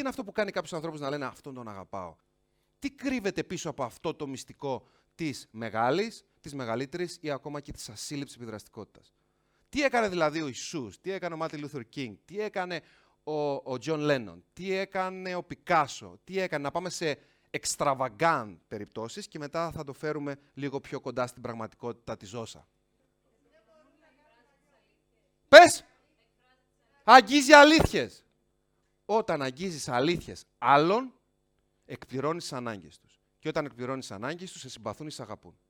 είναι αυτό που κάνει κάποιους ανθρώπους να λένε Αυτόν τον αγαπάω. Τι κρύβεται πίσω από αυτό το μυστικό της μεγάλης, της μεγαλύτερης ή ακόμα και της ασύλληπτης επιδραστικότητας; Τι έκανε δηλαδή ο Ιησούς, τι έκανε ο Μάρτιν Λούθερ Κίνγκ, τι έκανε ο, ο Τζον Λένον, τι έκανε ο Πικάσο, τι έκανε, να πάμε σε εξτραβαγκάν περιπτώσεις και μετά θα το φέρουμε λίγο πιο κοντά στην πραγματικότητα της Ζώσα. Πες! Αγγίζει αλήθειες. Όταν αγγίζεις αλήθειες άλλων, εκπληρώνεις τις ανάγκες τους. Και όταν εκπληρώνεις τις ανάγκες τους, σε συμπαθούν ή σε αγαπούν.